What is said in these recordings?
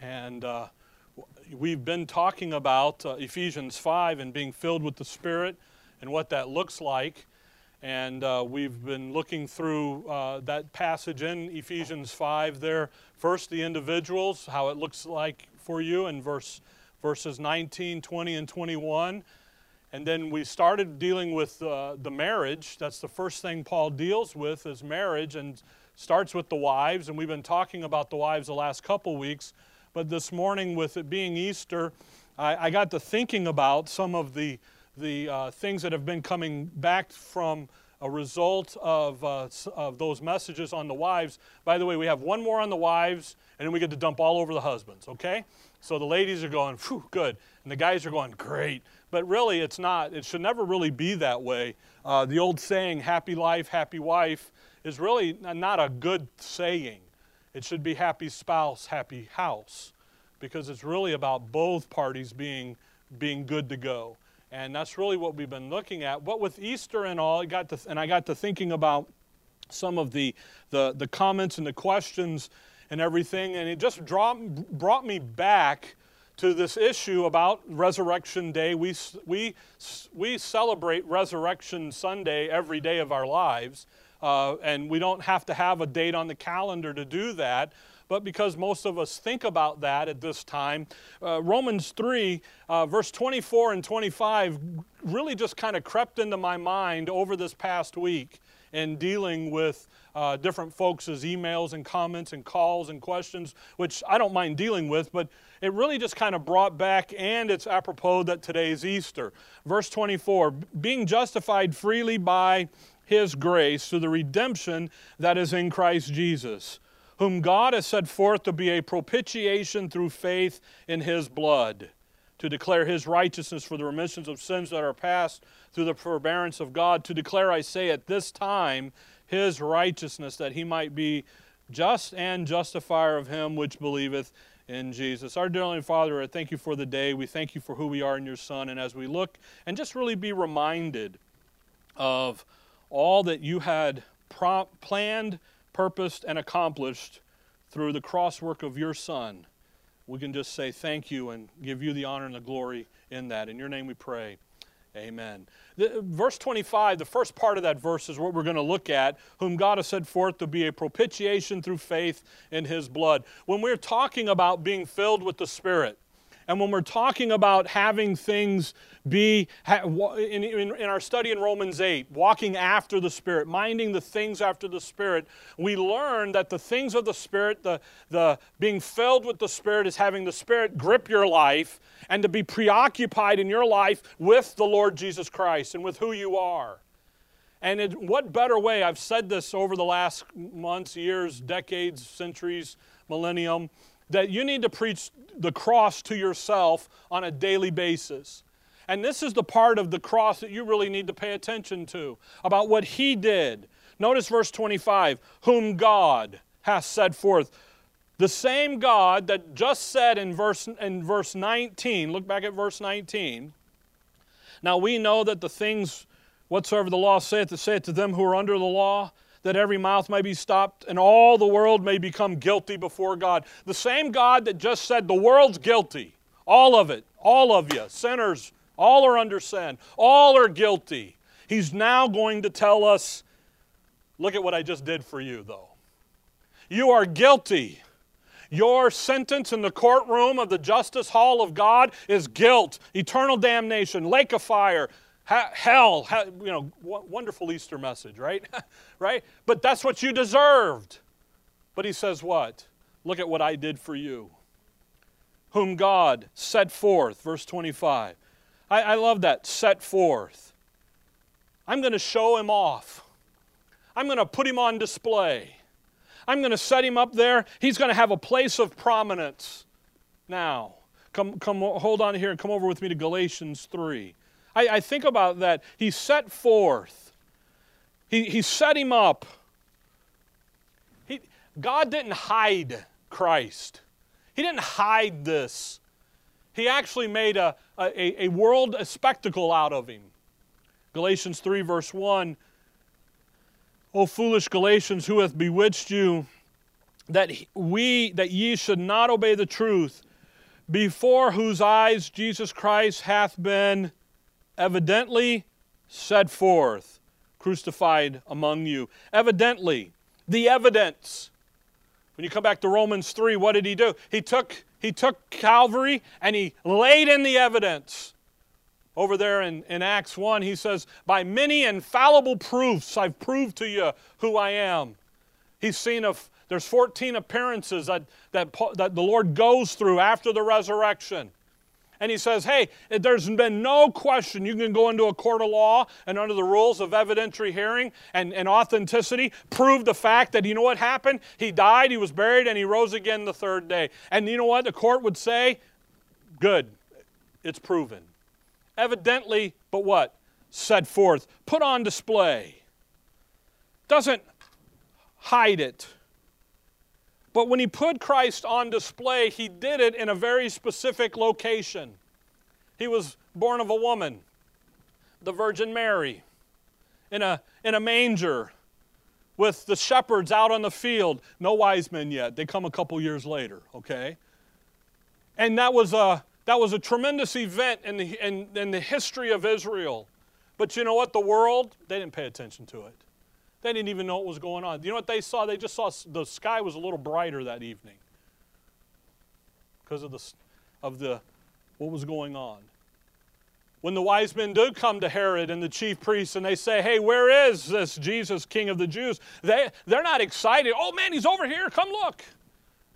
And uh, we've been talking about uh, Ephesians 5 and being filled with the Spirit and what that looks like. And uh, we've been looking through uh, that passage in Ephesians 5 there. First, the individuals, how it looks like for you in verse, verses 19, 20, and 21. And then we started dealing with uh, the marriage. That's the first thing Paul deals with is marriage and starts with the wives. And we've been talking about the wives the last couple weeks. But this morning, with it being Easter, I, I got to thinking about some of the the uh, things that have been coming back from a result of, uh, of those messages on the wives. By the way, we have one more on the wives, and then we get to dump all over the husbands, okay? So the ladies are going, whew, good. And the guys are going, great. But really, it's not. It should never really be that way. Uh, the old saying, happy life, happy wife, is really not a good saying. It should be happy spouse, happy house, because it's really about both parties being, being good to go. And that's really what we've been looking at. But with Easter and all, I got to, and I got to thinking about some of the, the, the comments and the questions and everything, and it just dropped, brought me back to this issue about Resurrection Day. We, we, we celebrate Resurrection Sunday every day of our lives, uh, and we don't have to have a date on the calendar to do that but because most of us think about that at this time, uh, Romans 3, uh, verse 24 and 25, really just kind of crept into my mind over this past week in dealing with uh, different folks' emails and comments and calls and questions, which I don't mind dealing with, but it really just kind of brought back, and it's apropos that today's Easter. Verse 24 being justified freely by his grace through the redemption that is in Christ Jesus whom God has set forth to be a propitiation through faith in his blood, to declare his righteousness for the remissions of sins that are past through the forbearance of God, to declare, I say, at this time, his righteousness, that he might be just and justifier of him which believeth in Jesus. Our dear Father, I thank you for the day. We thank you for who we are in your Son. And as we look and just really be reminded of all that you had planned purposed and accomplished through the crosswork of your Son, we can just say thank you and give you the honor and the glory in that. In your name we pray. Amen. The, verse 25, the first part of that verse is what we're going to look at, whom God has set forth to be a propitiation through faith in his blood. When we're talking about being filled with the Spirit, and when we're talking about having things be, in, in, in, our study in Romans 8, walking after the Spirit, minding the things after the Spirit, we learn that the things of the Spirit, the, the being filled with the Spirit, is having the Spirit grip your life and to be preoccupied in your life with the Lord Jesus Christ and with who you are. And in what better way, I've said this over the last months, years, decades, centuries, millennium, that you need to preach the cross to yourself on a daily basis. And this is the part of the cross that you really need to pay attention to about what he did. Notice verse 25 whom God hath set forth. The same God that just said in verse, in verse 19, look back at verse 19. Now we know that the things whatsoever the law saith, it to them who are under the law, that every mouth may be stopped and all the world may become guilty before God. The same God that just said the world's guilty, all of it, all of you, sinners, all are under sin, all are guilty. He's now going to tell us look at what I just did for you, though. You are guilty. Your sentence in the courtroom of the justice hall of God is guilt, eternal damnation, lake of fire, hell, you know, wonderful Easter message, right? right? But that's what you deserved. But he says, What? Look at what I did for you. Whom God set forth, verse 25. I, I love that, set forth. I'm going to show him off. I'm going to put him on display. I'm going to set him up there. He's going to have a place of prominence. Now, come, come, hold on here and come over with me to Galatians 3. I, I think about that. He set forth, he, he set him up. He, God didn't hide Christ, He didn't hide this. He actually made a, a, a world a spectacle out of him. Galatians 3, verse 1 O foolish Galatians, who hath bewitched you that we that ye should not obey the truth, before whose eyes Jesus Christ hath been evidently set forth, crucified among you. Evidently, the evidence. When you come back to Romans 3, what did he do? He took, he took Calvary and he laid in the evidence. Over there in, in Acts 1, he says, By many infallible proofs I've proved to you who I am. He's seen of there's 14 appearances that, that, that the Lord goes through after the resurrection. And he says, hey, there's been no question you can go into a court of law and under the rules of evidentiary hearing and, and authenticity prove the fact that you know what happened? He died, he was buried, and he rose again the third day. And you know what? The court would say, good, it's proven. Evidently, but what? Set forth, put on display. Doesn't hide it. But when he put Christ on display, he did it in a very specific location. He was born of a woman, the Virgin Mary, in a, in a manger with the shepherds out on the field. No wise men yet. They come a couple years later, okay? And that was a, that was a tremendous event in the, in, in the history of Israel. But you know what? The world, they didn't pay attention to it. They didn't even know what was going on. You know what they saw? They just saw the sky was a little brighter that evening because of the, of the what was going on. When the wise men do come to Herod and the chief priests and they say, Hey, where is this Jesus, King of the Jews? They, they're not excited. Oh man, he's over here. Come look.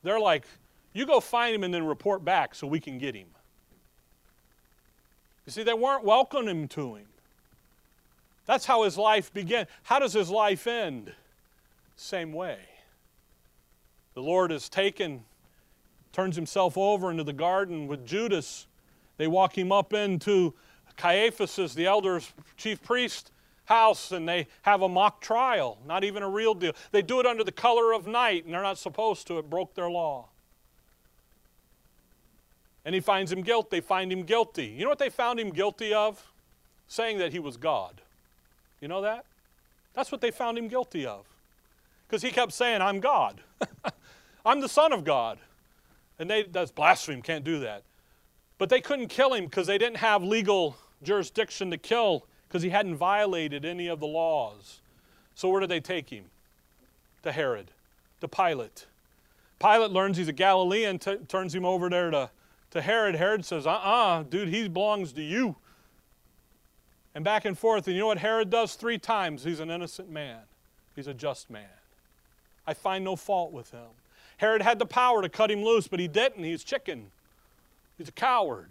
They're like, You go find him and then report back so we can get him. You see, they weren't welcoming to him. That's how his life began. How does his life end? Same way. The Lord is taken, turns himself over into the garden with Judas. They walk him up into Caiaphas, the elder's chief priest, house, and they have a mock trial, not even a real deal. They do it under the color of night, and they're not supposed to. It broke their law. And he finds him guilty. They find him guilty. You know what they found him guilty of? Saying that he was God. You know that? That's what they found him guilty of. Because he kept saying, I'm God. I'm the Son of God. And they, that's blasphemy, can't do that. But they couldn't kill him because they didn't have legal jurisdiction to kill because he hadn't violated any of the laws. So where did they take him? To Herod, to Pilate. Pilate learns he's a Galilean, turns him over there to, to Herod. Herod says, uh uh-uh, uh, dude, he belongs to you and back and forth. And you know what Herod does three times? He's an innocent man, he's a just man. I find no fault with him. Herod had the power to cut him loose, but he didn't. He's chicken. He's a coward.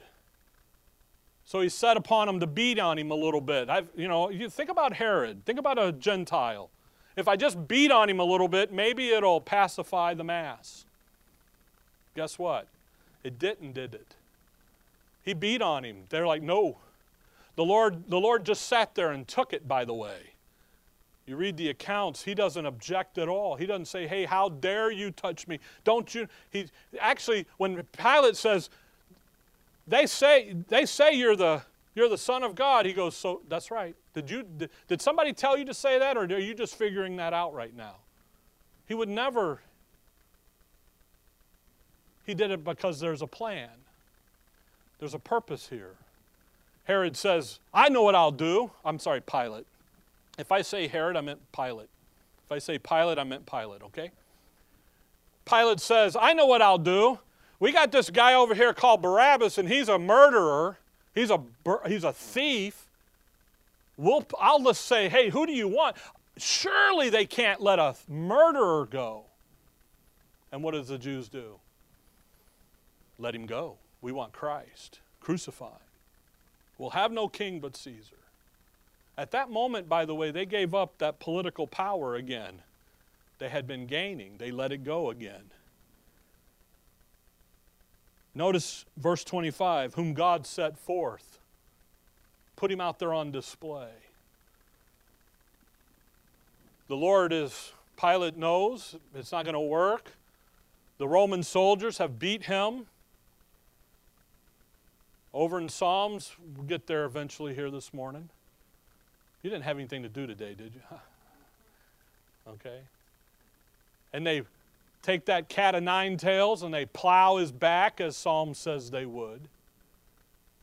So he set upon him to beat on him a little bit. I've, you know, you think about Herod. Think about a Gentile. If I just beat on him a little bit, maybe it'll pacify the mass. Guess what? It didn't, did it? He beat on him. They're like, no, the Lord, the Lord just sat there and took it, by the way. You read the accounts, he doesn't object at all. He doesn't say, Hey, how dare you touch me? Don't you? He actually, when Pilate says, they say, they say you're the you're the son of God, he goes, So that's right. Did you did, did somebody tell you to say that, or are you just figuring that out right now? He would never. He did it because there's a plan. There's a purpose here. Herod says, I know what I'll do. I'm sorry, Pilate. If I say Herod, I meant Pilate. If I say Pilate, I meant Pilate, okay? Pilate says, I know what I'll do. We got this guy over here called Barabbas, and he's a murderer. He's a, he's a thief. We'll, I'll just say, hey, who do you want? Surely they can't let a murderer go. And what does the Jews do? Let him go. We want Christ crucified will have no king but Caesar. At that moment, by the way, they gave up that political power again. They had been gaining, they let it go again. Notice verse 25 whom God set forth, put him out there on display. The Lord is, Pilate knows it's not going to work. The Roman soldiers have beat him. Over in Psalms, we'll get there eventually here this morning. You didn't have anything to do today, did you? okay. And they take that cat of nine tails and they plow his back, as Psalm says they would.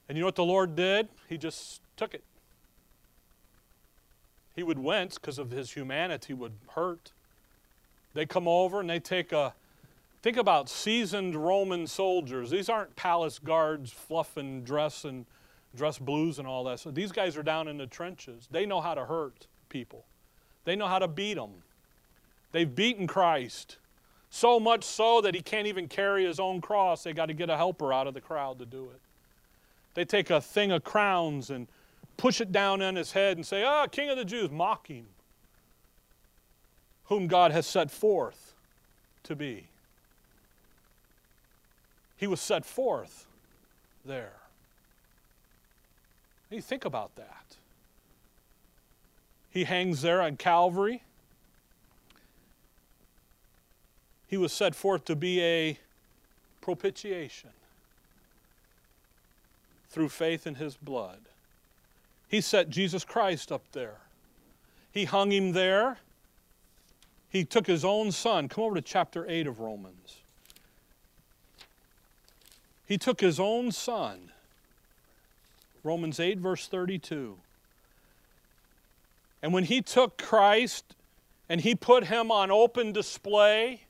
And you know what the Lord did? He just took it. He would wince because of his humanity would hurt. They come over and they take a think about seasoned Roman soldiers. These aren't palace guards fluffing dress and dress blues and all that. So these guys are down in the trenches. They know how to hurt people. They know how to beat them. They've beaten Christ. So much so that he can't even carry his own cross. They got to get a helper out of the crowd to do it. They take a thing of crowns and push it down on his head and say, Ah, oh, King of the Jews, mocking whom God has set forth to be. He was set forth there. You think about that. He hangs there on Calvary. He was set forth to be a propitiation through faith in his blood. He set Jesus Christ up there. He hung him there. He took his own son. Come over to chapter 8 of Romans. He took his own son. Romans 8, verse 32. And when he took Christ and he put him on open display,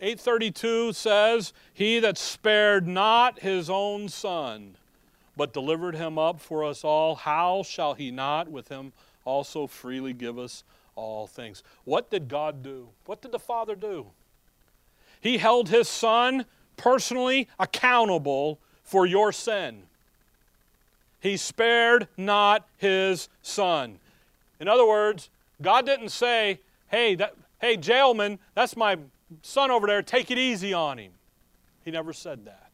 832 says, He that spared not his own son, but delivered him up for us all, how shall he not with him also freely give us all things? What did God do? What did the Father do? He held his son personally accountable for your sin. He spared not his son. In other words, God didn't say, hey, that, hey, jailman, that's my son over there, take it easy on him. He never said that.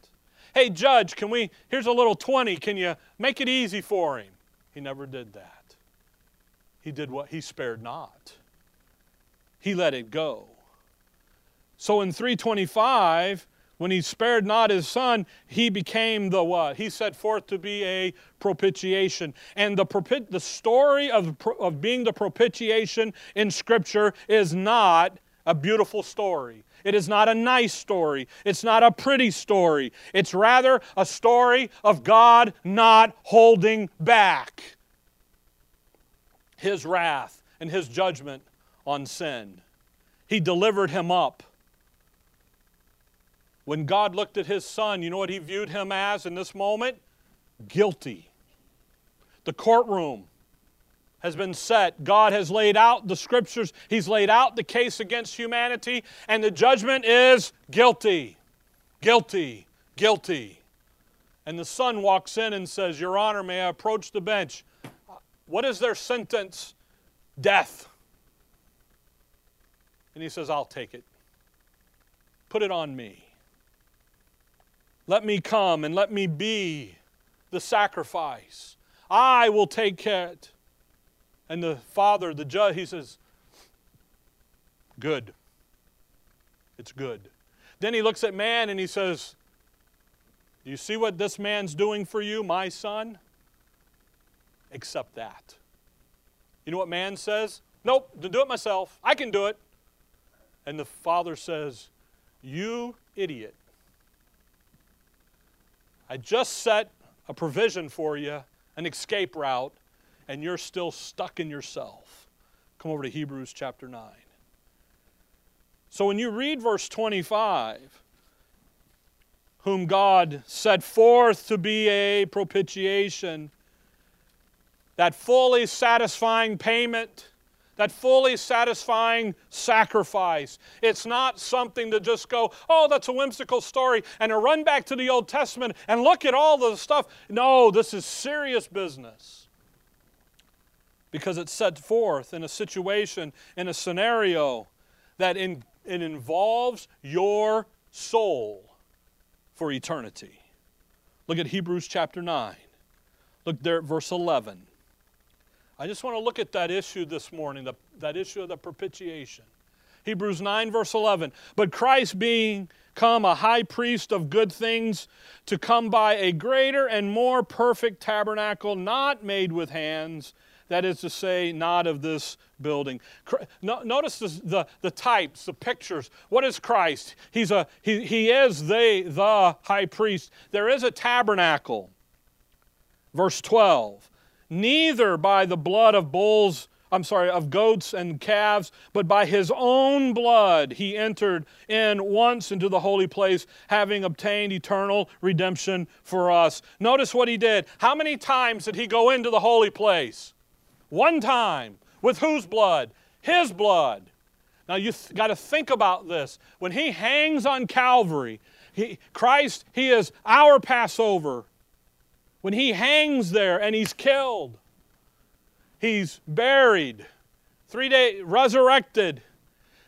Hey, judge, can we, here's a little 20, can you make it easy for him? He never did that. He did what? He spared not. He let it go. So in 325, when he spared not his son, he became the what? He set forth to be a propitiation. And the, the story of, of being the propitiation in Scripture is not a beautiful story. It is not a nice story. It's not a pretty story. It's rather a story of God not holding back His wrath and His judgment on sin. He delivered him up. When God looked at His Son, you know what He viewed him as in this moment? Guilty. The courtroom has been set. God has laid out the scriptures, He's laid out the case against humanity, and the judgment is guilty, guilty, guilty. And the son walks in and says, Your Honor, may I approach the bench? What is their sentence? Death. And he says, I'll take it. Put it on me. Let me come and let me be the sacrifice. I will take care. It. And the father, the judge, he says, Good. It's good. Then he looks at man and he says, Do you see what this man's doing for you, my son? Accept that. You know what man says? Nope, do it myself. I can do it. And the father says, You idiot. I just set a provision for you, an escape route, and you're still stuck in yourself. Come over to Hebrews chapter 9. So when you read verse 25, whom God set forth to be a propitiation, that fully satisfying payment, that fully satisfying sacrifice. It's not something to just go, oh, that's a whimsical story, and to run back to the Old Testament and look at all the stuff. No, this is serious business because it's set forth in a situation, in a scenario that in, it involves your soul for eternity. Look at Hebrews chapter 9. Look there at verse 11. I just want to look at that issue this morning, the, that issue of the propitiation. Hebrews 9, verse 11. But Christ being come a high priest of good things, to come by a greater and more perfect tabernacle, not made with hands, that is to say, not of this building. Notice the, the types, the pictures. What is Christ? He's a, he, he is the, the high priest. There is a tabernacle. Verse 12. Neither by the blood of bulls I'm sorry, of goats and calves, but by his own blood he entered in once into the holy place, having obtained eternal redemption for us. Notice what he did. How many times did he go into the holy place? One time. With whose blood? His blood. Now you got to think about this. When he hangs on Calvary, he, Christ, he is our Passover. When he hangs there and he's killed, He's buried, three days, resurrected.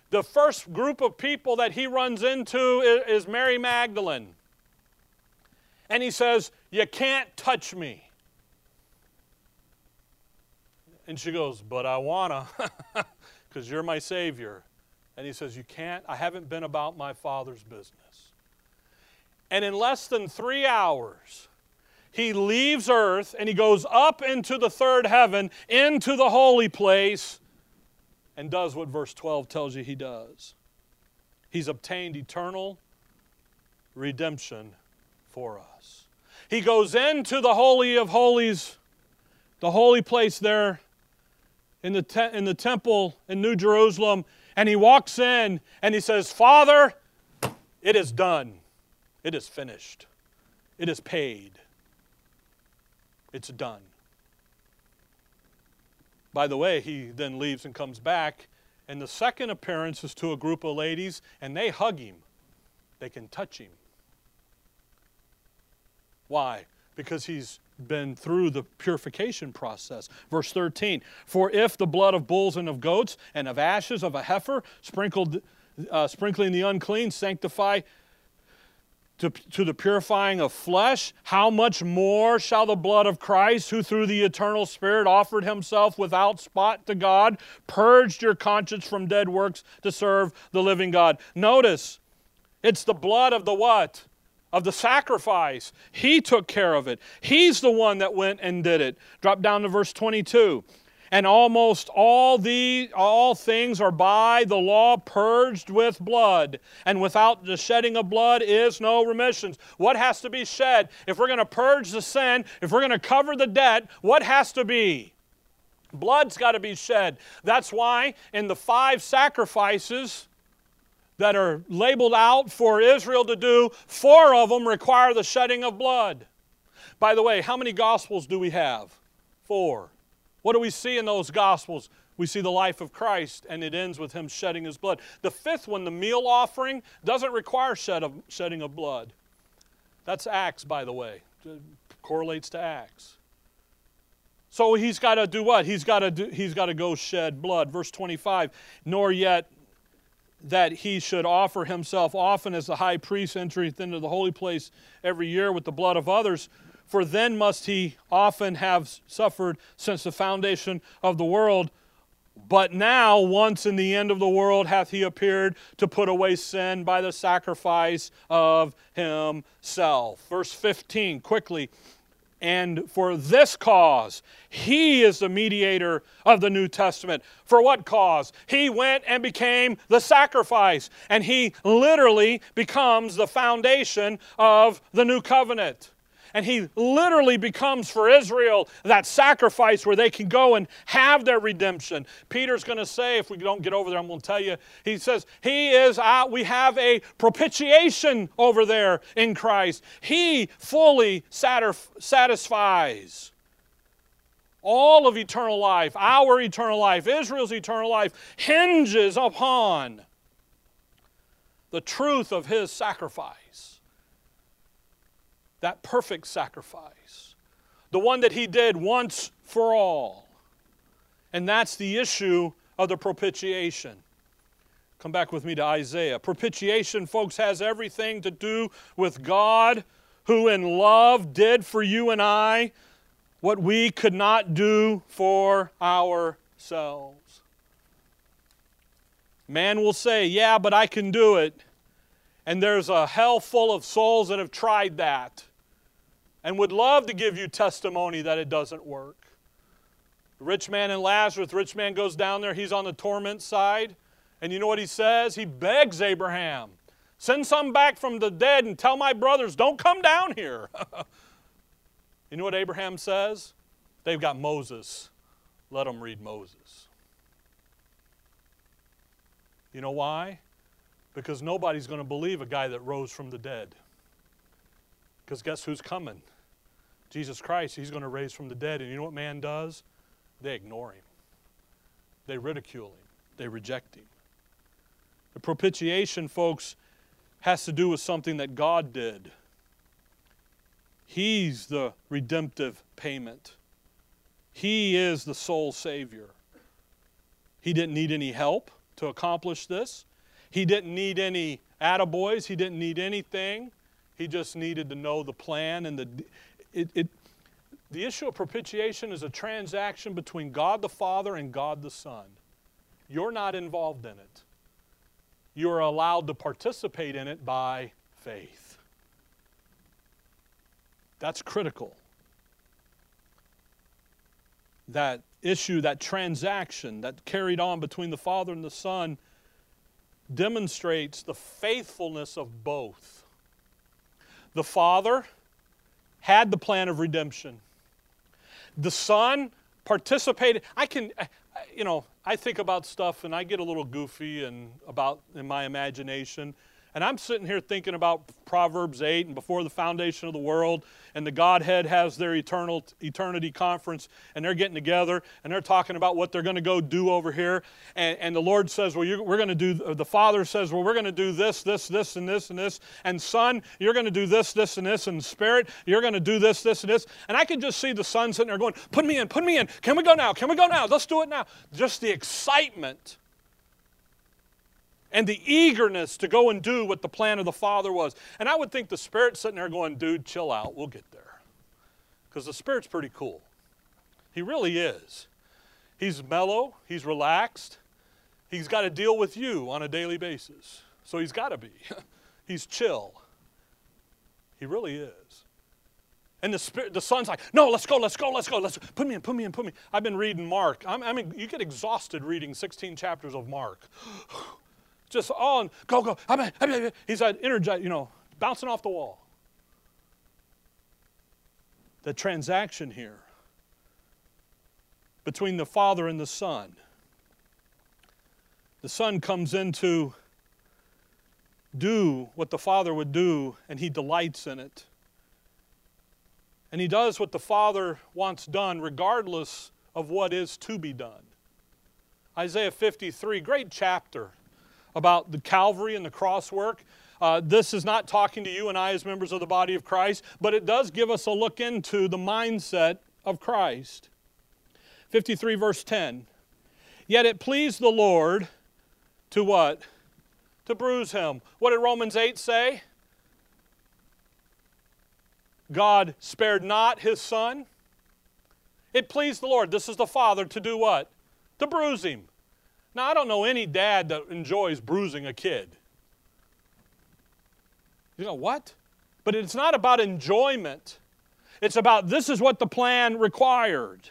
The first group of people that he runs into is Mary Magdalene. And he says, You can't touch me. And she goes, But I wanna, because you're my Savior. And he says, You can't, I haven't been about my Father's business. And in less than three hours, he leaves earth and he goes up into the third heaven, into the holy place, and does what verse 12 tells you he does. He's obtained eternal redemption for us. He goes into the Holy of Holies, the holy place there in the, te- in the temple in New Jerusalem, and he walks in and he says, Father, it is done. It is finished. It is paid. It's done. By the way, he then leaves and comes back, and the second appearance is to a group of ladies, and they hug him. They can touch him. Why? Because he's been through the purification process. Verse 13 For if the blood of bulls and of goats and of ashes of a heifer, sprinkled, uh, sprinkling the unclean, sanctify to, to the purifying of flesh, how much more shall the blood of Christ, who through the eternal Spirit offered himself without spot to God, purged your conscience from dead works to serve the living God? Notice, it's the blood of the what? Of the sacrifice. He took care of it. He's the one that went and did it. Drop down to verse 22 and almost all the all things are by the law purged with blood. And without the shedding of blood is no remissions. What has to be shed? If we're going to purge the sin if we're going to cover the debt what has to be? Blood's got to be shed. That's why in the five sacrifices that are labeled out for Israel to do four of them require the shedding of blood. By the way how many gospels do we have? Four what do we see in those Gospels? We see the life of Christ, and it ends with him shedding his blood. The fifth one, the meal offering, doesn't require shed of, shedding of blood. That's Acts, by the way. It correlates to Acts. So he's got to do what? He's got to do, he's got to go shed blood. Verse 25, nor yet that he should offer himself often as the high priest entereth into the holy place every year with the blood of others, for then must he often have suffered since the foundation of the world. But now, once in the end of the world, hath he appeared to put away sin by the sacrifice of himself. Verse 15, quickly. And for this cause, he is the mediator of the New Testament. For what cause? He went and became the sacrifice, and he literally becomes the foundation of the new covenant and he literally becomes for Israel that sacrifice where they can go and have their redemption. Peter's going to say, if we don't get over there, I'm going to tell you, he says, He is out, we have a propitiation over there in Christ. He fully satisfies all of eternal life, our eternal life, Israel's eternal life, hinges upon the truth of his sacrifice that perfect sacrifice, the one that he did once for all. And that's the issue of the propitiation. Come back with me to Isaiah. Propitiation, folks, has everything to do with God who in love did for you and I what we could not do for ourselves. Man will say, Yeah, but I can do it. And there's a hell full of souls that have tried that and would love to give you testimony that it doesn't work. The rich man and Lazarus, rich man goes down there, he's on the torment side. And you know what he says? He begs Abraham, send some back from the dead and tell my brothers, don't come down here. you know what Abraham says? They've got Moses. Let them read Moses. You know why? Because nobody's going to believe a guy that rose from the dead. Because guess who's coming? Jesus Christ, he's going to raise from the dead. And you know what man does? They ignore him, they ridicule him, they reject him. The propitiation, folks, has to do with something that God did. He's the redemptive payment. He is the sole Savior. He didn't need any help to accomplish this. He didn't need any attaboys. He didn't need anything. He just needed to know the plan and the. It, it, the issue of propitiation is a transaction between God the Father and God the Son. You're not involved in it. You're allowed to participate in it by faith. That's critical. That issue, that transaction that carried on between the Father and the Son demonstrates the faithfulness of both. The Father had the plan of redemption. The Son participated. I can, you know, I think about stuff and I get a little goofy and about in my imagination. And I'm sitting here thinking about Proverbs 8 and before the foundation of the world, and the Godhead has their eternal eternity conference, and they're getting together and they're talking about what they're going to go do over here. And, and the Lord says, Well, we're going to do, the Father says, Well, we're going to do this, this, this, and this, and this. And Son, you're going to do this, this, and this. And Spirit, you're going to do this, this, and this. And I can just see the Son sitting there going, Put me in, put me in. Can we go now? Can we go now? Let's do it now. Just the excitement and the eagerness to go and do what the plan of the Father was. And I would think the Spirit's sitting there going, dude, chill out, we'll get there. Because the Spirit's pretty cool. He really is. He's mellow, he's relaxed, he's got to deal with you on a daily basis. So he's got to be. he's chill. He really is. And the spirit, the son's like, no, let's go, let's go, let's go, let's put me in, put me in, put me. I've been reading Mark. I'm, I mean, you get exhausted reading 16 chapters of Mark. Just on, go, go. He's like energized, you know, bouncing off the wall. The transaction here between the Father and the Son. The Son comes in to do what the Father would do, and he delights in it. And he does what the Father wants done, regardless of what is to be done. Isaiah 53, great chapter about the Calvary and the cross work. Uh, this is not talking to you and I as members of the body of Christ, but it does give us a look into the mindset of Christ. 53, verse 10. Yet it pleased the Lord to what? To bruise him. What did Romans 8 say? God spared not his son. It pleased the Lord, this is the Father, to do what? To bruise him. Now, I don't know any dad that enjoys bruising a kid. You know what? But it's not about enjoyment. It's about this is what the plan required.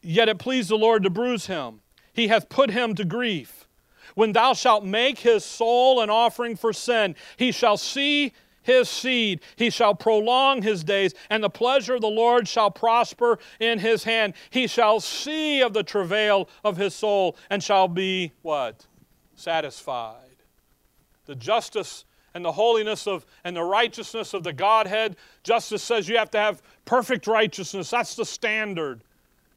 Yet it pleased the Lord to bruise him. He hath put him to grief. When thou shalt make his soul an offering for sin, he shall see his seed. He shall prolong his days, and the pleasure of the Lord shall prosper in his hand. He shall see of the travail of his soul, and shall be what? Satisfied. The justice and the holiness of and the righteousness of the Godhead. Justice says you have to have perfect righteousness. That's the standard.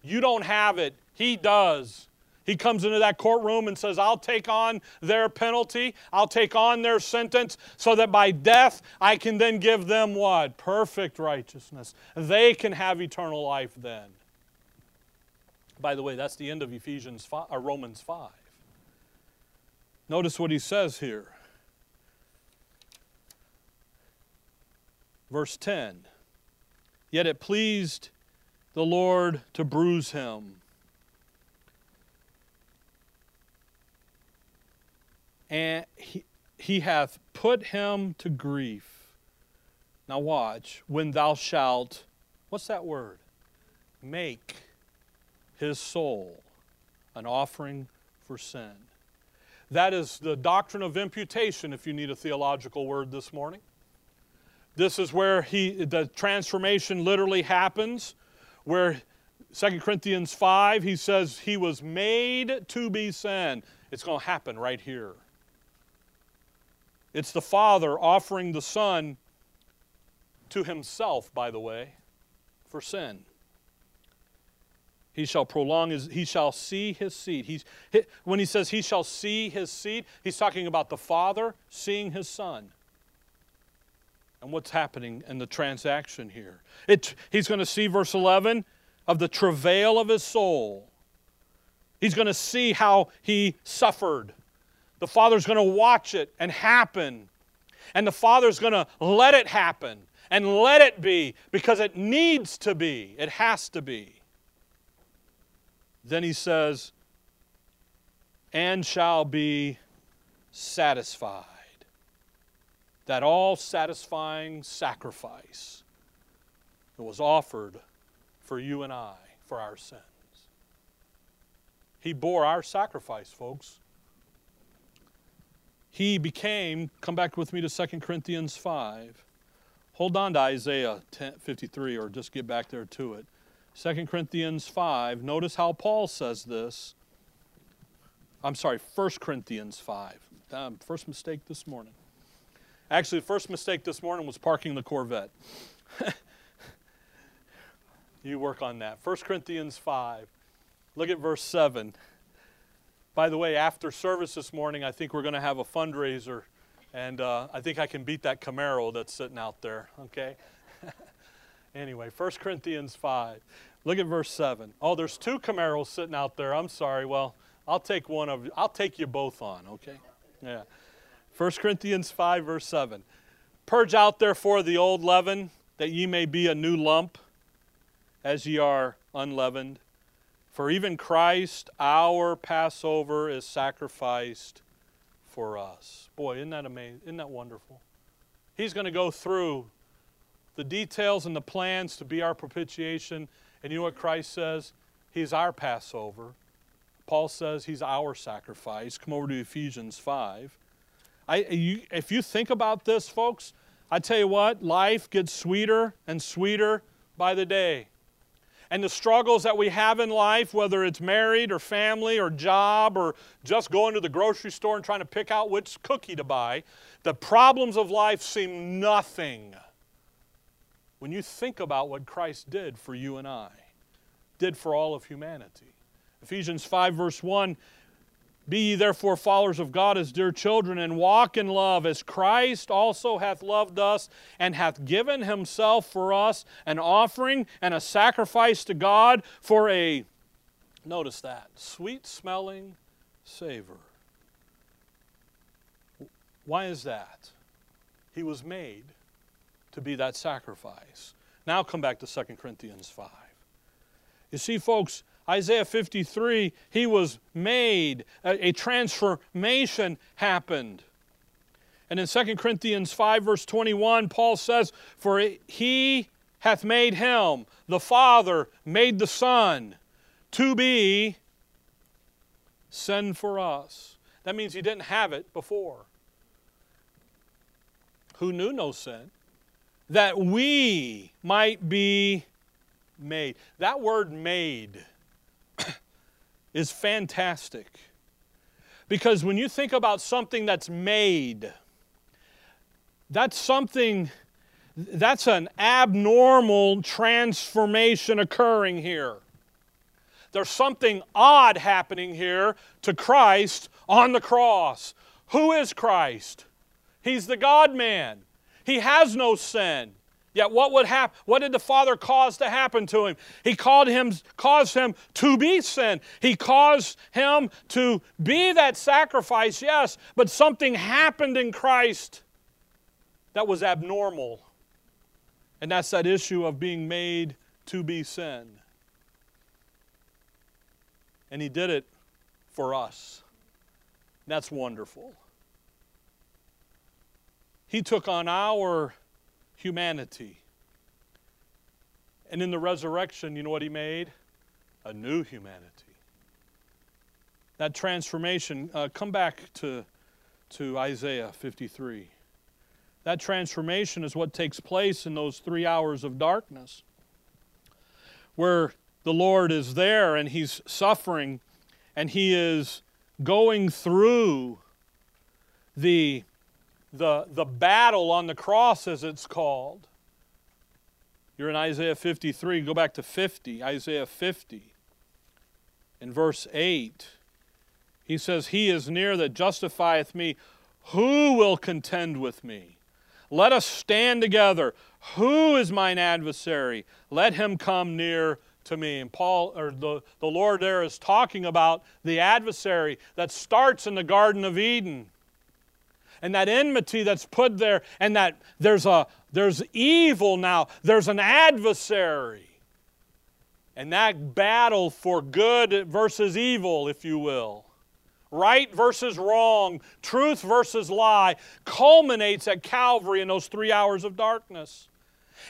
You don't have it. He does. He comes into that courtroom and says, I'll take on their penalty, I'll take on their sentence, so that by death I can then give them what? Perfect righteousness. They can have eternal life then. By the way, that's the end of Ephesians 5, or uh, Romans 5. Notice what he says here. Verse 10 Yet it pleased the Lord to bruise him. And he, he hath put him to grief. Now watch, when thou shalt, what's that word? make his soul an offering for sin. That is the doctrine of imputation, if you need a theological word this morning. This is where he, the transformation literally happens, where 2 Corinthians 5, he says he was made to be sin. It's going to happen right here. It's the Father offering the Son to himself, by the way, for sin. He shall prolong his, he shall see his seed. He's, when he says he shall see his seed, he's talking about the Father seeing his Son. And what's happening in the transaction here? It, he's going to see, verse 11, of the travail of his soul. He's going to see how he suffered. The Father's going to watch it and happen. And the Father's going to let it happen and let it be because it needs to be. It has to be. Then he says, and shall be satisfied. That all satisfying sacrifice that was offered for you and I, for our sins. He bore our sacrifice, folks. He became, come back with me to 2 Corinthians 5. Hold on to Isaiah 10, 53 or just get back there to it. 2 Corinthians 5. Notice how Paul says this. I'm sorry, 1 Corinthians 5. Um, first mistake this morning. Actually, the first mistake this morning was parking the Corvette. you work on that. 1 Corinthians 5. Look at verse 7. By the way, after service this morning, I think we're going to have a fundraiser, and uh, I think I can beat that Camaro that's sitting out there, okay? Anyway, 1 Corinthians 5. Look at verse 7. Oh, there's two Camaros sitting out there. I'm sorry. Well, I'll take one of you. I'll take you both on, okay? Yeah. 1 Corinthians 5, verse 7. Purge out therefore the old leaven, that ye may be a new lump, as ye are unleavened. For even Christ, our Passover, is sacrificed for us. Boy, isn't that amazing? Isn't that wonderful? He's going to go through the details and the plans to be our propitiation. And you know what Christ says? He's our Passover. Paul says he's our sacrifice. Come over to Ephesians 5. I, you, if you think about this, folks, I tell you what, life gets sweeter and sweeter by the day. And the struggles that we have in life, whether it's married or family or job or just going to the grocery store and trying to pick out which cookie to buy, the problems of life seem nothing when you think about what Christ did for you and I, did for all of humanity. Ephesians 5, verse 1 Be ye therefore followers of God as dear children, and walk in love, as Christ also hath loved us, and hath given himself for us an offering and a sacrifice to God for a, notice that, sweet smelling savor. Why is that? He was made to be that sacrifice. Now come back to 2 Corinthians 5. You see, folks, Isaiah 53, he was made, a, a transformation happened. And in 2 Corinthians 5, verse 21, Paul says, For he hath made him, the Father made the Son, to be sin for us. That means he didn't have it before. Who knew no sin? that we might be made. That word made is fantastic. Because when you think about something that's made, that's something, that's an abnormal transformation occurring here. There's something odd happening here to Christ on the cross. Who is Christ? He's the God man. He has no sin. Yet what would happen? What did the Father cause to happen to him? He called him, caused him to be sin. He caused him to be that sacrifice, yes, but something happened in Christ that was abnormal. And that's that issue of being made to be sin. And he did it for us. That's wonderful. He took on our humanity. And in the resurrection, you know what he made? A new humanity. That transformation, uh, come back to, to Isaiah 53. That transformation is what takes place in those three hours of darkness, where the Lord is there and he's suffering and he is going through the, the, the battle on the cross, as it's called. You're in Isaiah 53. Go back to 50, Isaiah 50. In verse 8, he says, He is near that justifieth me. Who will contend with me? Let us stand together. Who is mine adversary? Let him come near to me. And Paul, or the, the Lord there is talking about the adversary that starts in the Garden of Eden. And that enmity that's put there, and that there's a there's evil now, there's an adversary. And that battle for good versus evil, if you will, right versus wrong, truth versus lie, culminates at Calvary in those three hours of darkness.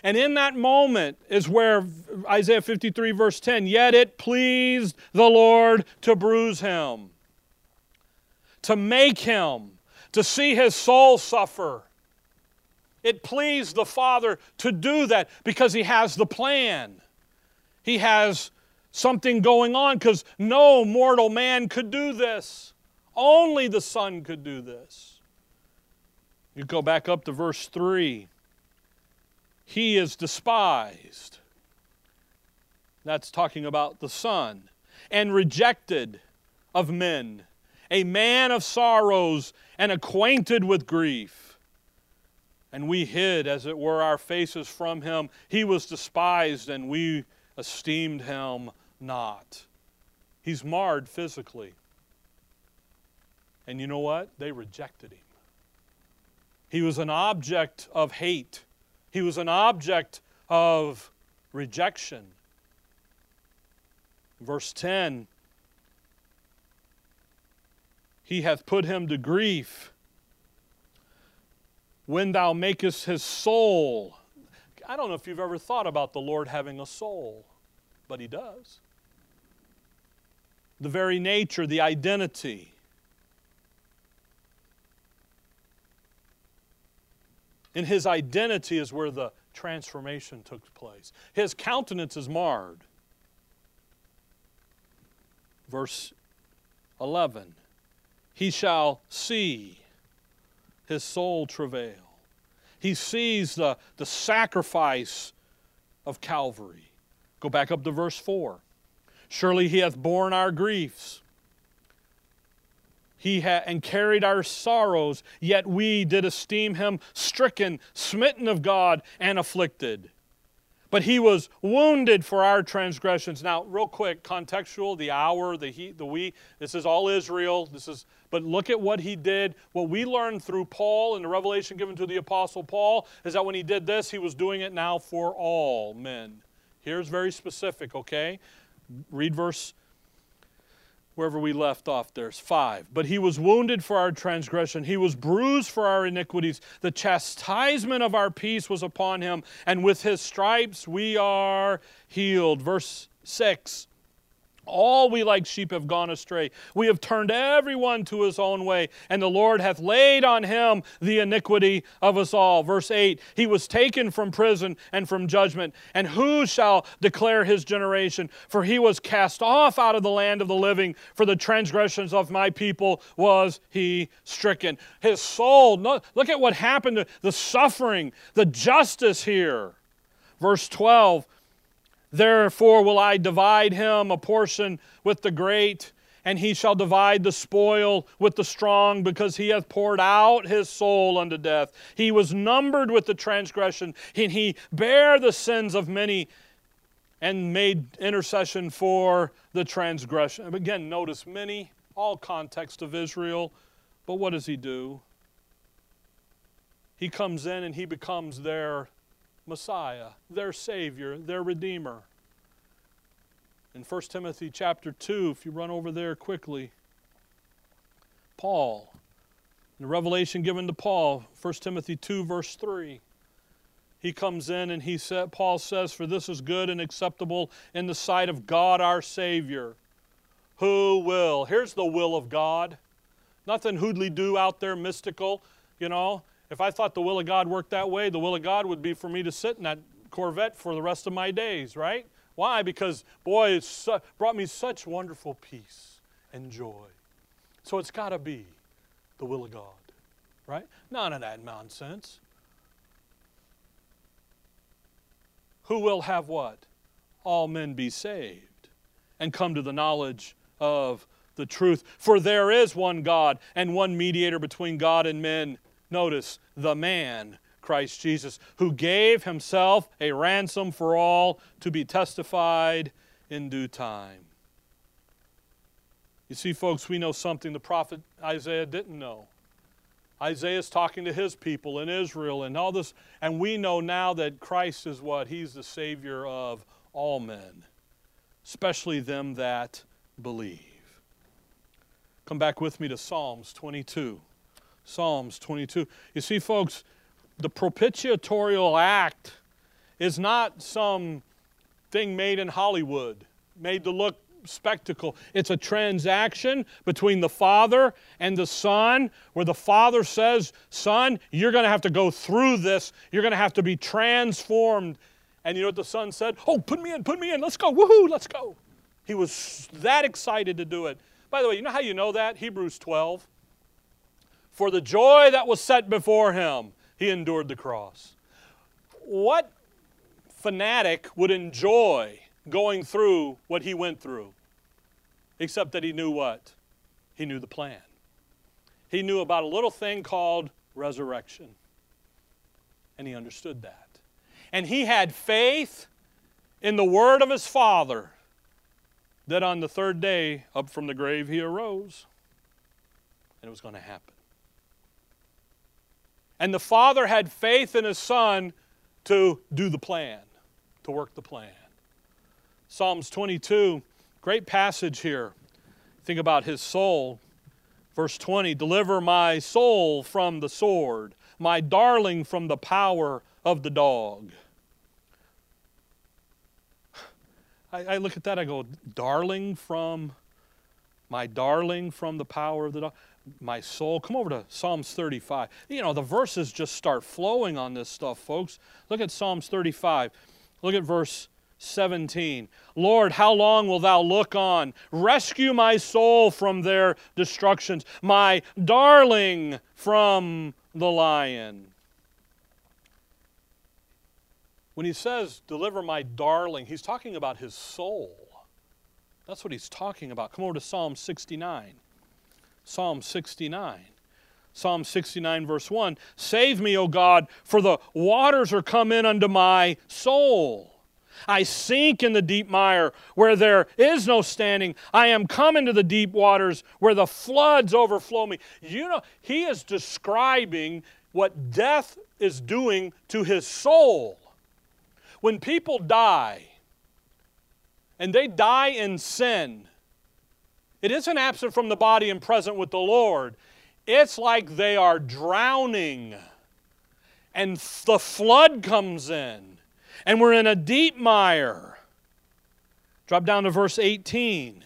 And in that moment is where Isaiah 53, verse 10 Yet it pleased the Lord to bruise him, to make him, to see his soul suffer. It pleased the Father to do that because he has the plan. He has something going on because no mortal man could do this. Only the Son could do this. You go back up to verse 3 he is despised. That's talking about the Son. And rejected of men, a man of sorrows and acquainted with grief. And we hid, as it were, our faces from him. He was despised, and we esteemed him not. He's marred physically. And you know what? They rejected him. He was an object of hate. He was an object of rejection. Verse 10 He hath put him to grief when thou makest his soul. I don't know if you've ever thought about the Lord having a soul, but he does. The very nature, the identity. In his identity is where the transformation took place. His countenance is marred. Verse 11 He shall see his soul travail. He sees the, the sacrifice of Calvary. Go back up to verse 4. Surely he hath borne our griefs he had and carried our sorrows, yet we did esteem him stricken, smitten of God, and afflicted. But he was wounded for our transgressions. Now, real quick, contextual, the hour, the he, the we, this is all Israel. This is but look at what he did. What we learned through Paul and the revelation given to the apostle Paul is that when he did this, he was doing it now for all men. Here's very specific, okay? Read verse wherever we left off, there's five. But he was wounded for our transgression, he was bruised for our iniquities. The chastisement of our peace was upon him, and with his stripes we are healed. Verse 6 all we like sheep have gone astray. We have turned everyone to his own way, and the Lord hath laid on him the iniquity of us all. Verse 8 He was taken from prison and from judgment, and who shall declare his generation? For he was cast off out of the land of the living. For the transgressions of my people was he stricken. His soul, look at what happened to the suffering, the justice here. Verse 12 Therefore will I divide him a portion with the great, and he shall divide the spoil with the strong, because he hath poured out his soul unto death. He was numbered with the transgression, and he bare the sins of many and made intercession for the transgression. Again, notice many, all context of Israel, but what does he do? He comes in and he becomes their Messiah, their Savior, their Redeemer. In 1 Timothy chapter 2, if you run over there quickly, Paul, the revelation given to Paul, 1 Timothy 2, verse 3, he comes in and he said, Paul says, For this is good and acceptable in the sight of God our Savior, who will. Here's the will of God. Nothing hoodly do out there mystical, you know. If I thought the will of God worked that way, the will of God would be for me to sit in that Corvette for the rest of my days, right? Why? Because, boy, it su- brought me such wonderful peace and joy. So it's got to be the will of God, right? None of that nonsense. Who will have what? All men be saved and come to the knowledge of the truth. For there is one God and one mediator between God and men. Notice, the man, Christ Jesus, who gave himself a ransom for all to be testified in due time. You see, folks, we know something the prophet Isaiah didn't know. Isaiah's talking to his people in Israel and all this, and we know now that Christ is what? He's the Savior of all men, especially them that believe. Come back with me to Psalms 22. Psalms 22. You see, folks, the propitiatorial act is not some thing made in Hollywood, made to look spectacle. It's a transaction between the Father and the Son, where the Father says, Son, you're going to have to go through this. You're going to have to be transformed. And you know what the Son said? Oh, put me in, put me in. Let's go. Woohoo, let's go. He was that excited to do it. By the way, you know how you know that? Hebrews 12. For the joy that was set before him, he endured the cross. What fanatic would enjoy going through what he went through? Except that he knew what? He knew the plan. He knew about a little thing called resurrection. And he understood that. And he had faith in the word of his father that on the third day, up from the grave, he arose. And it was going to happen. And the father had faith in his son to do the plan, to work the plan. Psalms 22, great passage here. Think about his soul. Verse 20 Deliver my soul from the sword, my darling from the power of the dog. I, I look at that, I go, darling from, my darling from the power of the dog my soul. Come over to Psalms 35. You know, the verses just start flowing on this stuff, folks. Look at Psalms 35. Look at verse 17. Lord, how long will thou look on? Rescue my soul from their destructions, my darling from the lion. When he says, deliver my darling, he's talking about his soul. That's what he's talking about. Come over to Psalm 69. Psalm 69. Psalm 69, verse 1 Save me, O God, for the waters are come in unto my soul. I sink in the deep mire where there is no standing. I am come into the deep waters where the floods overflow me. You know, he is describing what death is doing to his soul. When people die, and they die in sin, it isn't absent from the body and present with the Lord. It's like they are drowning, and the flood comes in, and we're in a deep mire. Drop down to verse 18.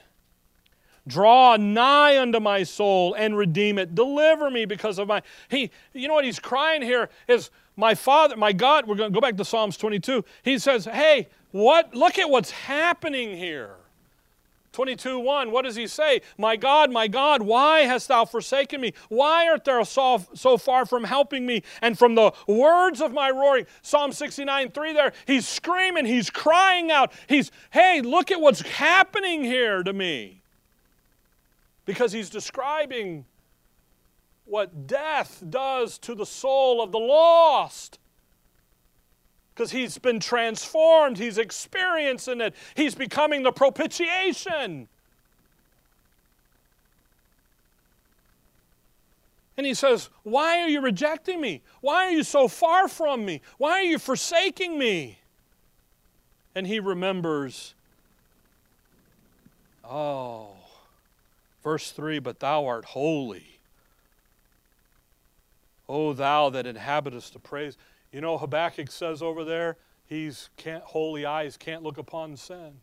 Draw nigh unto my soul and redeem it. Deliver me because of my. He, you know what he's crying here is my father, my God, we're going to go back to Psalms 22. He says, Hey, what? Look at what's happening here. 22 1, what does he say? My God, my God, why hast thou forsaken me? Why art thou so, so far from helping me and from the words of my roaring? Psalm 69 3 there, he's screaming, he's crying out. He's, hey, look at what's happening here to me. Because he's describing what death does to the soul of the lost. Because he's been transformed, he's experiencing it, he's becoming the propitiation. And he says, Why are you rejecting me? Why are you so far from me? Why are you forsaking me? And he remembers, Oh, verse 3 But thou art holy O thou that inhabitest the praise. You know, Habakkuk says over there, he's can't, holy eyes can't look upon sin.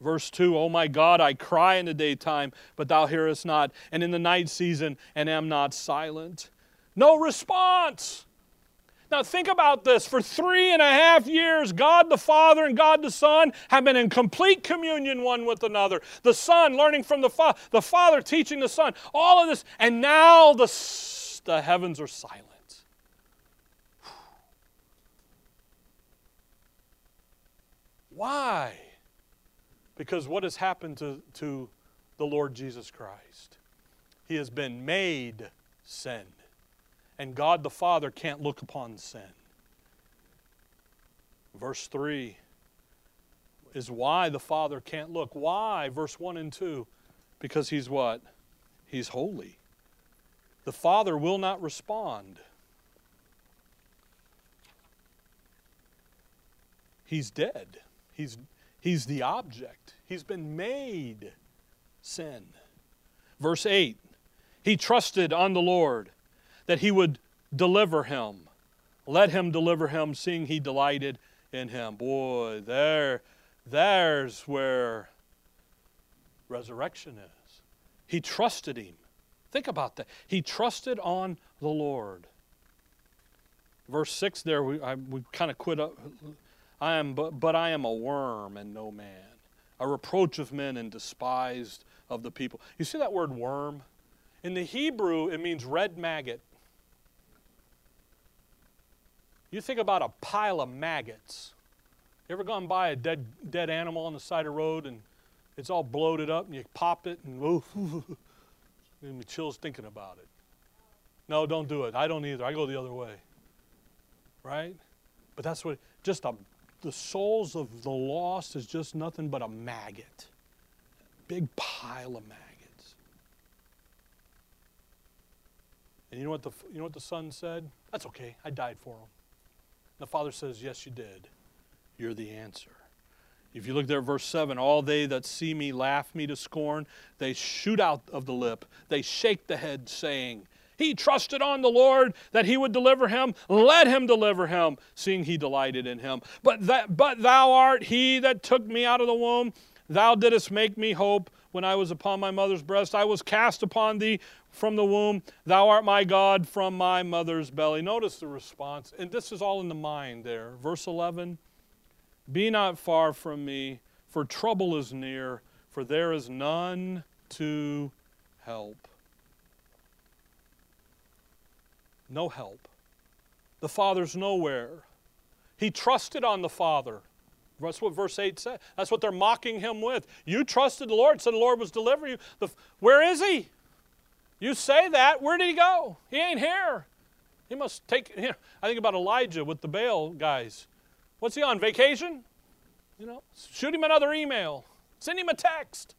Verse 2 Oh my God, I cry in the daytime, but thou hearest not, and in the night season, and am not silent. No response. Now, think about this. For three and a half years, God the Father and God the Son have been in complete communion one with another. The Son learning from the Father, the Father teaching the Son, all of this, and now the, the heavens are silent. Why? Because what has happened to, to the Lord Jesus Christ? He has been made sin and God the Father can't look upon sin. Verse 3 is why the Father can't look. Why? Verse 1 and 2. Because he's what? He's holy. The Father will not respond. He's dead. He's, he's the object. He's been made sin. Verse 8 He trusted on the Lord that he would deliver him. Let him deliver him, seeing he delighted in him. Boy, there, there's where resurrection is. He trusted him. Think about that. He trusted on the Lord. Verse 6 there, we, we kind of quit up. I am, but, but I am a worm and no man, a reproach of men and despised of the people. You see that word worm? In the Hebrew, it means red maggot. You think about a pile of maggots. You ever gone by a dead, dead animal on the side of the road and it's all bloated up and you pop it and ooh, me chills thinking about it. No, don't do it. I don't either. I go the other way. Right? But that's what, just a, the souls of the lost is just nothing but a maggot. Big pile of maggots. And you know what the, you know what the son said? That's okay. I died for him. The Father says, Yes, you did. You're the answer. If you look there at verse 7, all they that see me laugh me to scorn. They shoot out of the lip. They shake the head, saying, He trusted on the Lord that he would deliver him. Let him deliver him, seeing he delighted in him. But, that, but thou art he that took me out of the womb. Thou didst make me hope when I was upon my mother's breast. I was cast upon thee from the womb. Thou art my God from my mother's belly. Notice the response. And this is all in the mind there. Verse 11 Be not far from me, for trouble is near, for there is none to help. No help. The Father's nowhere. He trusted on the Father. That's what verse 8 said. That's what they're mocking him with. You trusted the Lord, said the Lord was delivering you. The, where is he? You say that. Where did he go? He ain't here. He must take. You know, I think about Elijah with the Baal guys. What's he on vacation? You know, shoot him another email. Send him a text.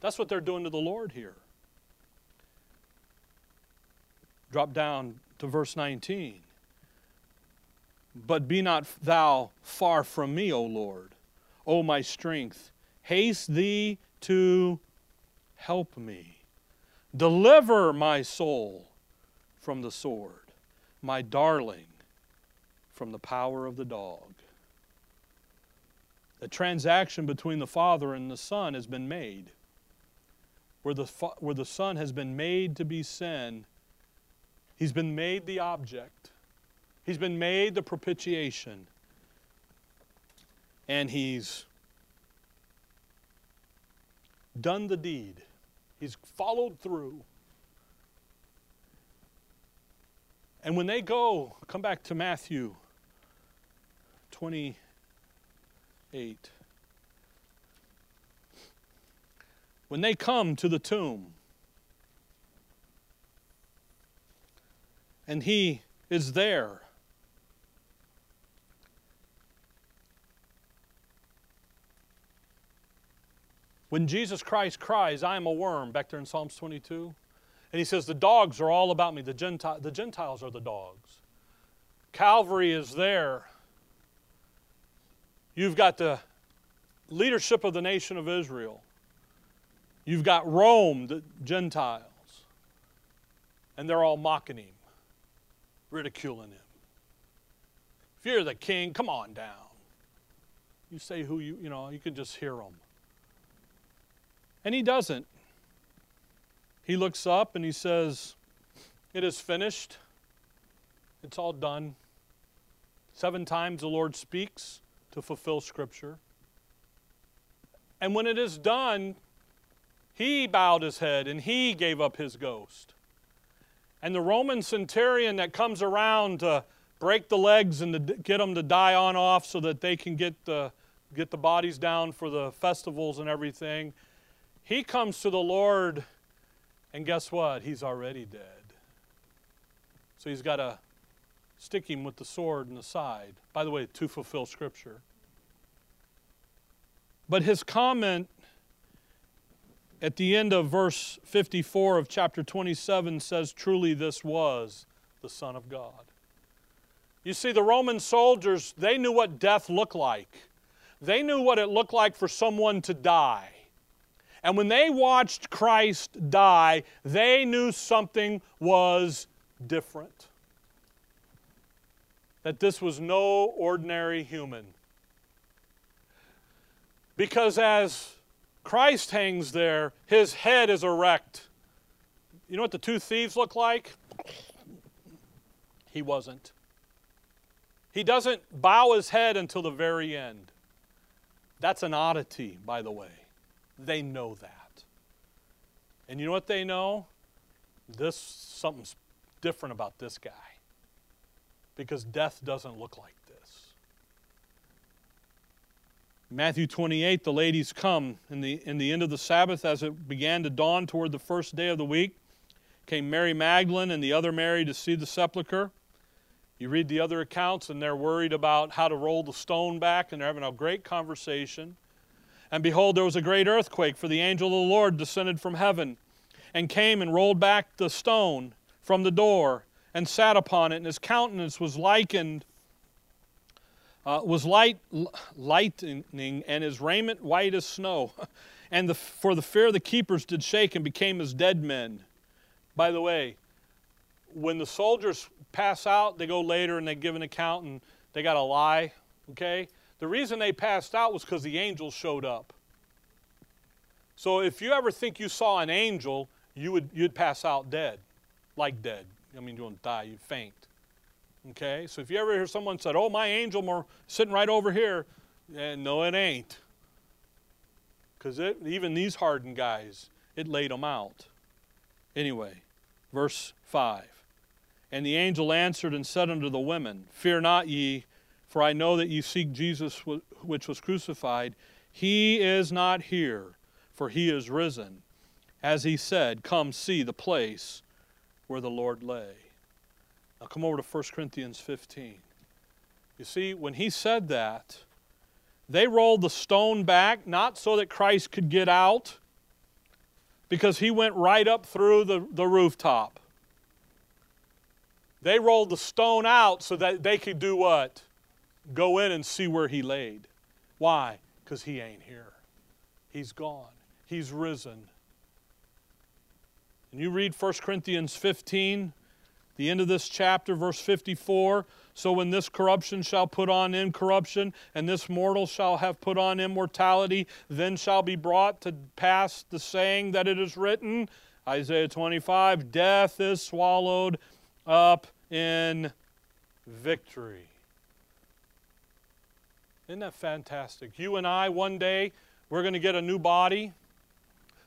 That's what they're doing to the Lord here. Drop down to verse 19. But be not thou far from me, O Lord, O my strength. Haste thee to help me. Deliver my soul from the sword, my darling from the power of the dog. The transaction between the Father and the Son has been made. Where the, where the Son has been made to be sin, he's been made the object. He's been made the propitiation. And he's done the deed. He's followed through. And when they go, come back to Matthew 28. When they come to the tomb, and he is there. When Jesus Christ cries, I am a worm, back there in Psalms 22, and he says, The dogs are all about me. The, Gentile, the Gentiles are the dogs. Calvary is there. You've got the leadership of the nation of Israel. You've got Rome, the Gentiles. And they're all mocking him, ridiculing him. If you're the king, come on down. You say who you, you know, you can just hear him. And he doesn't. He looks up and he says, It is finished. It's all done. Seven times the Lord speaks to fulfill Scripture. And when it is done, he bowed his head and he gave up his ghost. And the Roman centurion that comes around to break the legs and to get them to die on off so that they can get the, get the bodies down for the festivals and everything, he comes to the Lord, and guess what? He's already dead. So he's got to stick him with the sword in the side. By the way, to fulfill Scripture. But his comment at the end of verse 54 of chapter 27 says, Truly this was the Son of God. You see, the Roman soldiers, they knew what death looked like. They knew what it looked like for someone to die. And when they watched Christ die, they knew something was different. That this was no ordinary human. Because as Christ hangs there, his head is erect. You know what the two thieves look like? He wasn't. He doesn't bow his head until the very end. That's an oddity, by the way. They know that. And you know what they know? This something's different about this guy. Because death doesn't look like Matthew 28, the ladies come. In the, in the end of the Sabbath, as it began to dawn toward the first day of the week, came Mary Magdalene and the other Mary to see the sepulchre. You read the other accounts, and they're worried about how to roll the stone back, and they're having a great conversation. And behold, there was a great earthquake, for the angel of the Lord descended from heaven and came and rolled back the stone from the door and sat upon it, and his countenance was likened uh, was light, lightning, and his raiment white as snow. and the, for the fear of the keepers did shake and became as dead men. By the way, when the soldiers pass out, they go later and they give an account and they got to lie, okay? The reason they passed out was because the angels showed up. So if you ever think you saw an angel, you would, you'd pass out dead, like dead. I mean, you won't die, you'd faint. Okay, so if you ever hear someone said, "Oh, my angel more sitting right over here," eh, no, it ain't, because even these hardened guys, it laid them out. Anyway, verse five, and the angel answered and said unto the women, "Fear not ye, for I know that ye seek Jesus which was crucified. He is not here, for he is risen, as he said. Come see the place where the Lord lay." Now come over to 1 Corinthians 15. You see, when he said that, they rolled the stone back not so that Christ could get out, because he went right up through the, the rooftop. They rolled the stone out so that they could do what? Go in and see where he laid. Why? Because he ain't here. He's gone. He's risen. And you read 1 Corinthians 15, the end of this chapter, verse 54 So when this corruption shall put on incorruption, and this mortal shall have put on immortality, then shall be brought to pass the saying that it is written Isaiah 25 Death is swallowed up in victory. Isn't that fantastic? You and I, one day, we're going to get a new body.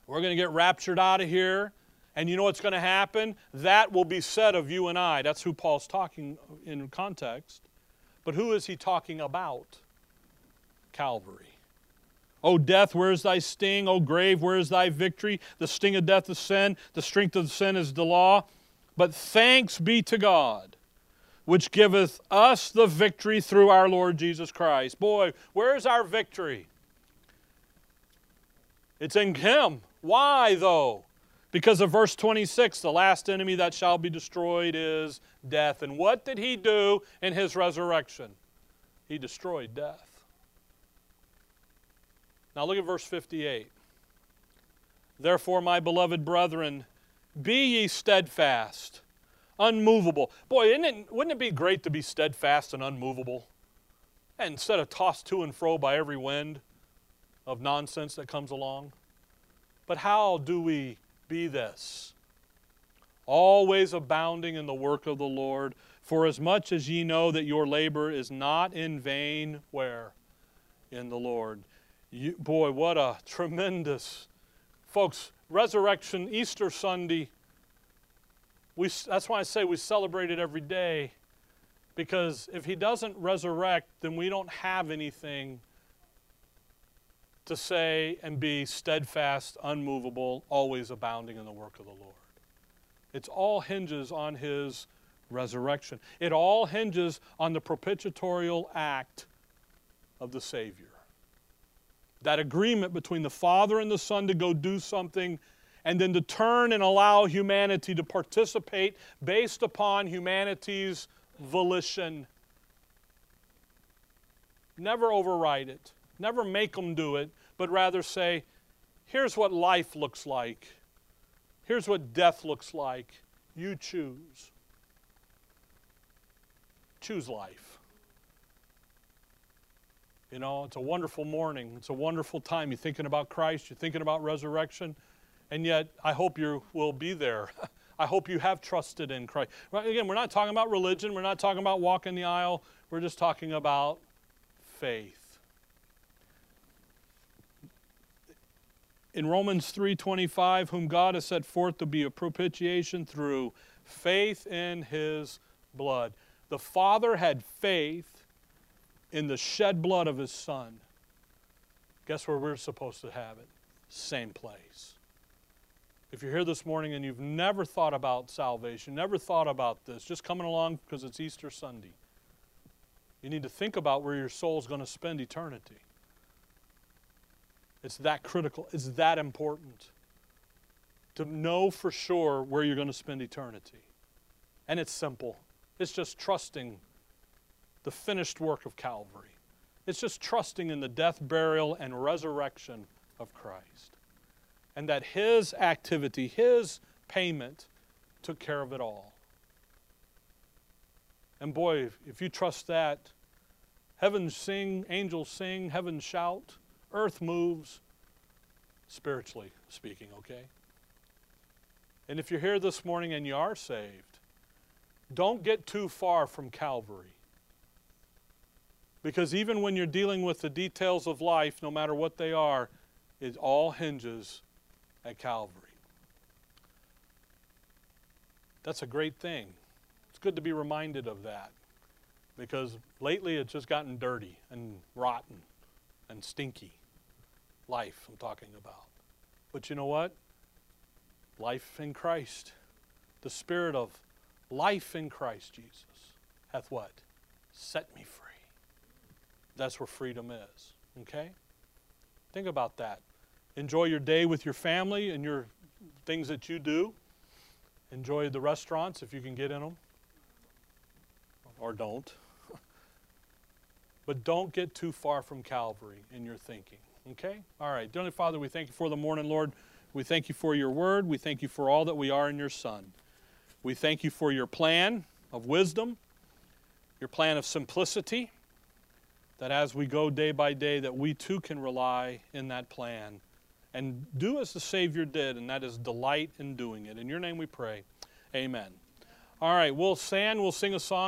We're going to get raptured out of here. And you know what's going to happen? That will be said of you and I. That's who Paul's talking in context. But who is he talking about? Calvary. O death, where is thy sting? O grave, where is thy victory? The sting of death is sin, the strength of sin is the law. But thanks be to God, which giveth us the victory through our Lord Jesus Christ. Boy, where's our victory? It's in Him. Why, though? Because of verse 26, the last enemy that shall be destroyed is death. And what did he do in his resurrection? He destroyed death. Now look at verse 58. Therefore, my beloved brethren, be ye steadfast, unmovable. Boy, it, wouldn't it be great to be steadfast and unmovable? And instead of tossed to and fro by every wind of nonsense that comes along. But how do we be this? Always abounding in the work of the Lord, for as much as ye know that your labor is not in vain, where? In the Lord. You, boy, what a tremendous, folks, resurrection, Easter Sunday. We, that's why I say we celebrate it every day. Because if he doesn't resurrect, then we don't have anything to say and be steadfast, unmovable, always abounding in the work of the Lord. It all hinges on his resurrection. It all hinges on the propitiatorial act of the Savior. That agreement between the Father and the Son to go do something and then to turn and allow humanity to participate based upon humanity's volition. Never override it, never make them do it, but rather say, here's what life looks like, here's what death looks like. You choose. Choose life. You know, it's a wonderful morning. It's a wonderful time. You're thinking about Christ, you're thinking about resurrection, and yet I hope you will be there. I hope you have trusted in Christ. Again, we're not talking about religion, we're not talking about walking the aisle, we're just talking about faith. In Romans 3:25, whom God has set forth to be a propitiation through faith in his blood. The Father had faith in the shed blood of his son. Guess where we're supposed to have it? Same place. If you're here this morning and you've never thought about salvation, never thought about this, just coming along because it's Easter Sunday, you need to think about where your soul's going to spend eternity. It's that critical, it's that important to know for sure where you're going to spend eternity. And it's simple it's just trusting the finished work of Calvary, it's just trusting in the death, burial, and resurrection of Christ and that His activity, His payment, took care of it all. And boy, if you trust that, heaven sing, angels sing, heaven shout, earth moves, spiritually speaking, okay? And if you're here this morning and you are saved, don't get too far from Calvary. Because even when you're dealing with the details of life, no matter what they are, it all hinges at Calvary. That's a great thing. It's good to be reminded of that because lately it's just gotten dirty and rotten and stinky. Life, I'm talking about. But you know what? Life in Christ. The spirit of life in Christ Jesus hath what? Set me free. That's where freedom is. Okay? Think about that. Enjoy your day with your family and your things that you do. Enjoy the restaurants if you can get in them, or don't. But don't get too far from Calvary in your thinking. Okay? All right. Dearly Father, we thank you for the morning, Lord. We thank you for your word. We thank you for all that we are in your Son. We thank you for your plan of wisdom, your plan of simplicity, that as we go day by day, that we too can rely in that plan and do as the Savior did, and that is delight in doing it. In your name we pray. Amen. All right, we'll we'll sing a song.